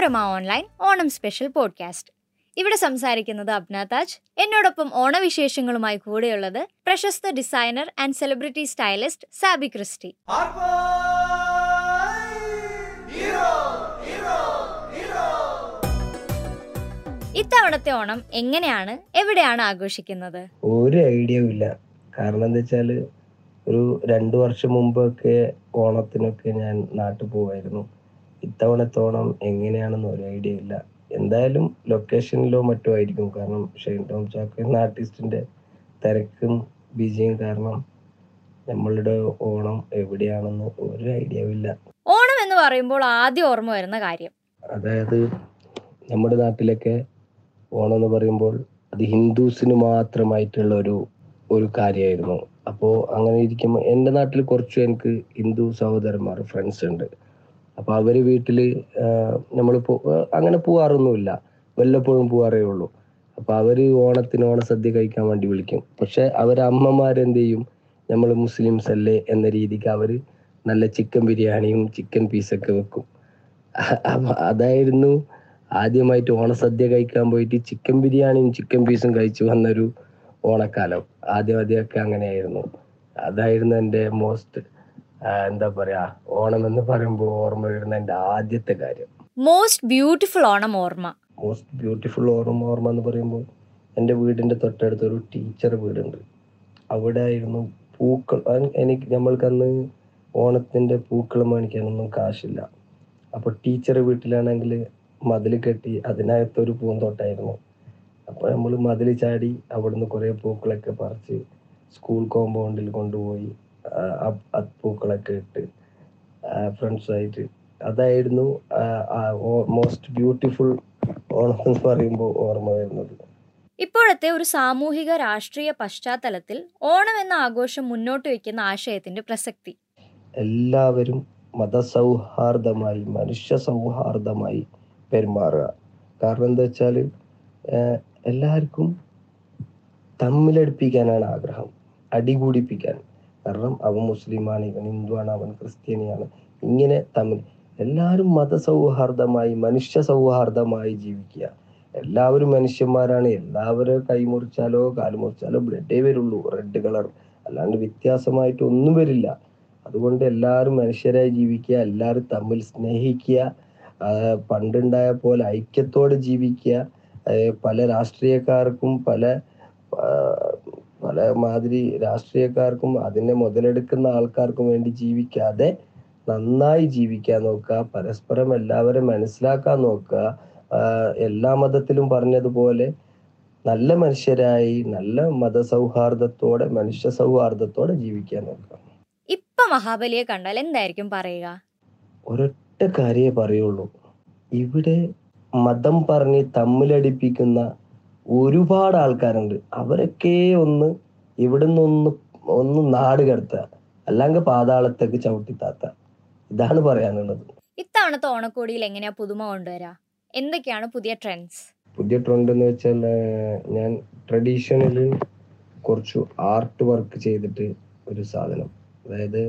Manorama online Onam special podcast. ഇവിടെ സംസാരിക്കുന്നത് അബ്ന താജ്. എന്നോടൊപ്പം ഓണവിശേഷങ്ങളുമായി കൂടെയുള്ളത് പ്രശസ്ത designer and celebrity stylist Saby Christy. ഇത്തവണത്തെ ഓണം എങ്ങനെയാണ്? എവിടെയാണ് ആഘോഷിക്കുന്നത്? ഒരു ഐഡിയ ഇല്ല. കാരണം എന്താ വെച്ചാൽ ഒരു രണ്ടു വർഷം മുമ്പൊക്കെ ഓണത്തിനൊക്കെ ഞാൻ നാട്ടിൽ പോവായിരുന്നു. ഇത്തവണത്തെ ഓണം എങ്ങനെയാണെന്ന് ഒരു ഐഡിയ ഇല്ല. എന്തായാലും ലൊക്കേഷനിലോ മറ്റോ ആയിരിക്കും. കാരണം ഷെയ്ൻ ടോം ചാക്കോ എന്ന ആർട്ടിസ്റ്റിന്റെ തിരക്കും ബിജിയും കാരണം നമ്മളുടെ ഓണം എവിടെയാണെന്ന് ഒരു ഐഡിയയും ഇല്ല. ഓണം എന്ന് പറയുമ്പോൾ ആദ്യം ഓർമ്മ വരുന്ന കാര്യം. അതായത് നമ്മുടെ നാട്ടിലൊക്കെ ഓണം എന്ന് പറയുമ്പോൾ അത് ഹിന്ദുസിന് മാത്രമായിട്ടുള്ള ഒരു ഒരു കാര്യമായിരുന്നു. അപ്പോൾ അങ്ങനെ ഇരിക്കുമ്പോൾ എന്റെ നാട്ടിൽ കുറച്ച് എനിക്ക് ഹിന്ദു സഹോദരന്മാർ ഫ്രണ്ട്സ് ഉണ്ട്. അപ്പോൾ അവർ വീട്ടിൽ നമ്മൾ അങ്ങനെ പോവാറൊന്നുമില്ല. വല്ലപ്പോഴും പോവാറേ ഉള്ളൂ. അപ്പോൾ അവർ ഓണത്തിന് ഓണസദ്യ കഴിക്കാൻ വേണ്ടി വിളിക്കും. പക്ഷെ അവരെ അമ്മമാരെന്ത് ചെയ്യും നമ്മൾ മുസ്ലിംസ് അല്ലേ എന്ന രീതിക്ക് അവർ നല്ല ചിക്കൻ ബിരിയാണിയും ചിക്കൻ പീസൊക്കെ വെക്കും. അപ്പൊ അതായിരുന്നു ആദ്യമായിട്ട് ഓണസദ്യ കഴിക്കാൻ പോയിട്ട് ചിക്കൻ ബിരിയാണിയും ചിക്കൻ പീസും കഴിച്ചു വന്നൊരു ഓണക്കാലം. ആദ്യം ആദ്യമൊക്കെ അങ്ങനെയായിരുന്നു. അതായിരുന്നു എന്റെ മോസ്റ്റ് എന്താ പറയാ ഓണം എന്ന് പറയുമ്പോൾ ഓർമ്മ വരുന്ന എന്റെ ആദ്യത്തെ കാര്യം. മോസ്റ്റ് ബ്യൂട്ടിഫുൾ ഓണം ഓർമ്മ. മോസ്റ്റ് ബ്യൂട്ടിഫുൾ ഓർമ്മ ഓർമ്മ എന്ന് പറയുമ്പോൾ എന്റെ വീടിന്റെ തൊട്ടടുത്ത് ഒരു ടീച്ചർ വീടുണ്ട്. അവിടെ ആയിരുന്നു പൂക്കൾ എനിക്ക് നമ്മൾക്കന്ന് ഓണത്തിന്റെ പൂക്കൾ മേടിക്കാനൊന്നും കാശില്ല. അപ്പോൾ ടീച്ചർ വീട്ടിലാണെങ്കിൽ മതിൽ കെട്ടി അതിനകത്തൊരു പൂന്തോട്ടായിരുന്നു. അപ്പോൾ നമ്മൾ മതിൽ ചാടി അവിടുന്ന് കുറേ പൂക്കളൊക്കെ പറിച്ച് സ്കൂൾ കോമ്പൗണ്ടിൽ കൊണ്ടുപോയി. പൂക്കളൊക്കെ ഇട്ട് ഫ്രണ്ട്സായിട്ട് അതായിരുന്നു മോസ്റ്റ് ബ്യൂട്ടിഫുൾ ഓണം എന്ന് പറയുമ്പോൾ ഓർമ്മ വരുന്നത്. ഇപ്പോഴത്തെ ഒരു സാമൂഹിക രാഷ്ട്രീയ പശ്ചാത്തലത്തിൽ ഓണം എന്ന ആഘോഷം മുന്നോട്ട് വയ്ക്കുന്ന ആശയത്തിന്റെ പ്രസക്തി. എല്ലാവരും മതസൗഹാർദ്ദമായി മനുഷ്യ സൗഹാർദ്ദമായി പെരുമാറുക. കാരണം എന്താ വെച്ചാൽ എല്ലാവർക്കും തമ്മിലടുപ്പിക്കാനാണ് ആഗ്രഹം അടികൂടിപ്പിക്കാൻ. കാരണം അവൻ മുസ്ലിമാണ് ഇവൻ ഹിന്ദുവാണ് അവൻ ക്രിസ്ത്യാനിയാണ്. ഇങ്ങനെ തമ്മിൽ എല്ലാവരും മതസൗഹാർദ്ദമായി മനുഷ്യ സൗഹാർദ്ദമായി ജീവിക്കുക. എല്ലാവരും മനുഷ്യന്മാരാണ്. എല്ലാവരും കൈമുറിച്ചാലോ മുറിച്ചാലോ കാൽ മുറിച്ചാലോ ബ്ലഡേ വരുള്ളൂ. റെഡ് കളർ അല്ലാണ്ട് വ്യത്യാസമായിട്ട് ഒന്നും വരില്ല. അതുകൊണ്ട് എല്ലാവരും മനുഷ്യരായി ജീവിക്കുക എല്ലാവരും തമ്മിൽ സ്നേഹിക്കുക പണ്ടുണ്ടായ പോലെ ഐക്യത്തോടെ ജീവിക്കുക. പല രാഷ്ട്രീയക്കാർക്കും പല പല മാതിരി രാഷ്ട്രീയക്കാർക്കും അതിനെ മുതലെടുക്കുന്ന ആൾക്കാർക്കും വേണ്ടി ജീവിക്കാതെ നന്നായി ജീവിക്കാൻ നോക്കുക പരസ്പരം എല്ലാവരും മനസ്സിലാക്കാൻ നോക്കുക. എല്ലാ മതത്തിലും പറഞ്ഞതുപോലെ നല്ല മനുഷ്യരായി നല്ല മത മതസൗഹാർദ്ദത്തോടെ മനുഷ്യ സൗഹാർദ്ദത്തോടെ ജീവിക്കാൻ നോക്കുക. ഇപ്പൊ മഹാബലിയെ കണ്ടാൽ എന്തായിരിക്കും പറയുക? ഒരൊറ്റ കാര്യേ പറയുള്ളൂ. ഇവിടെ മതം പറഞ്ഞ് തമ്മിലടിപ്പിക്കുന്ന ഒരുപാട് ആൾക്കാരുണ്ട്. അവരൊക്കെ ഒന്ന് ഇവിടുന്ന് ഒന്ന് ഒന്ന് നാട് കടത്തുക. അല്ലെങ്കിൽ പാതാളത്തേക്ക് ചവിട്ടിത്താത്ത ഇതാണ് പറയാനുള്ളത്. ഇത്തവണത്തെ ഓണക്കോടിയിൽ എങ്ങനെയാ പുതുമ കൊണ്ടുവരാ? എന്തൊക്കെയാണ് പുതിയ ട്രെൻഡ്സ് പുതിയ ട്രെൻഡ് എന്ന് വെച്ചാൽ ഞാൻ ട്രഡീഷണലി കുറച്ച് ആർട്ട് വർക്ക് ചെയ്തിട്ട് ഒരു സാധനം. അതായത്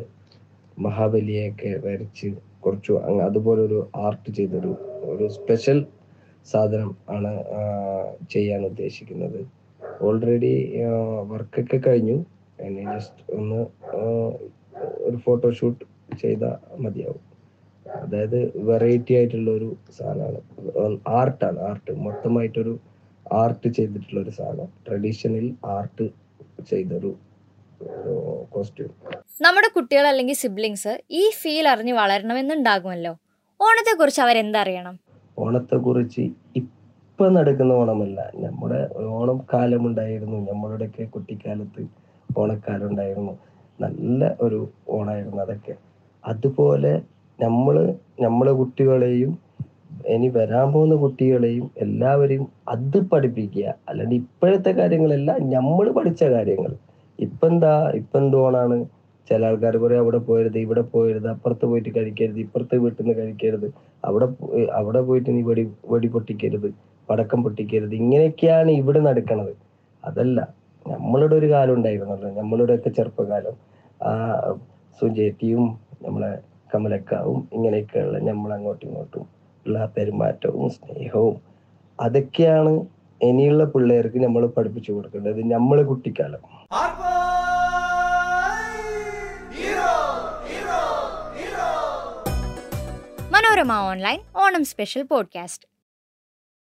മഹാബലിയൊക്കെ വരച്ച് കുറച്ച് അതുപോലെ ഒരു ആർട്ട് ചെയ്തൊരു ഒരു സ്പെഷ്യൽ സാധനം ആണ് ചെയ്യാൻ ഉദ്ദേശിക്കുന്നത്. ഓൾറെഡി വർക്കൊക്കെ കഴിഞ്ഞു. ഇനി ജസ്റ്റ് ഒന്ന് ഒരു ഫോട്ടോഷൂട്ട് ചെയ്താൽ മതിയാവും. അതായത് വെറൈറ്റി ആയിട്ടുള്ള ഒരു സാധനമാണ് ആർട്ടാണ് ആർട്ട് മൊത്തമായിട്ടൊരു ആർട്ട് ചെയ്തിട്ടുള്ള ഒരു സാധനം. ട്രഡീഷണൽ ആർട്ട് ചെയ്തൊരു കോസ്റ്റ്യൂം നമ്മുടെ കുട്ടികൾ അല്ലെങ്കിൽ സിബ്ലിങ്സ് ഈ ഫീൽ അറിഞ്ഞ് വളരണമെന്നുണ്ടാകുമല്ലോ. ഓണത്തെ ഓണത്തെക്കുറിച്ച് അവരെന്തറിയണം? ഓണത്തെ കുറിച്ച് ഇപ്പൊ നടക്കുന്ന ഓണമല്ല. നമ്മുടെ ഓണം കാലമുണ്ടായിരുന്നു നമ്മളുടെയൊക്കെ കുട്ടിക്കാലത്ത് ഓണക്കാലം ഉണ്ടായിരുന്നു നല്ല ഒരു ഓണായിരുന്നു അതൊക്കെ. അതുപോലെ നമ്മൾ നമ്മളെ കുട്ടികളെയും ഇനി വരാൻ പോകുന്ന കുട്ടികളെയും എല്ലാവരെയും അത് പഠിപ്പിക്കുക. അല്ലാണ്ട് ഇപ്പോഴത്തെ കാര്യങ്ങളല്ല നമ്മൾ പഠിച്ച കാര്യങ്ങൾ. ഇപ്പൊ എന്താ ഇപ്പൊ എന്തോണാണ് ചില ആൾക്കാർ പറയും അവിടെ പോയരുത് ഇവിടെ പോയരുത് അപ്പുറത്ത് പോയിട്ട് കഴിക്കരുത് ഇപ്പുറത്തെ വീട്ടിൽ നിന്ന് കഴിക്കരുത് അവിടെ അവിടെ പോയിട്ട് നീ വെടി വെടി പൊട്ടിക്കരുത് പടക്കം പൊട്ടിക്കരുത് ഇങ്ങനെയൊക്കെയാണ് ഇവിടെ നടക്കണത്. അതല്ല നമ്മളുടെ ഒരു കാലം ഉണ്ടായിരുന്നല്ലോ നമ്മളുടെ ഒക്കെ ചെറുപ്പകാലം. ആ സുജേറ്റിയും നമ്മളെ കമലക്കാവും ഇങ്ങനെയൊക്കെയുള്ള നമ്മൾ അങ്ങോട്ടും ഇങ്ങോട്ടും ഉള്ള പെരുമാറ്റവും സ്നേഹവും അതൊക്കെയാണ് ഇനിയുള്ള പിള്ളേർക്ക് നമ്മൾ പഠിപ്പിച്ചു കൊടുക്കേണ്ടത് നമ്മളെ കുട്ടിക്കാലം. Manorama online Onam special podcast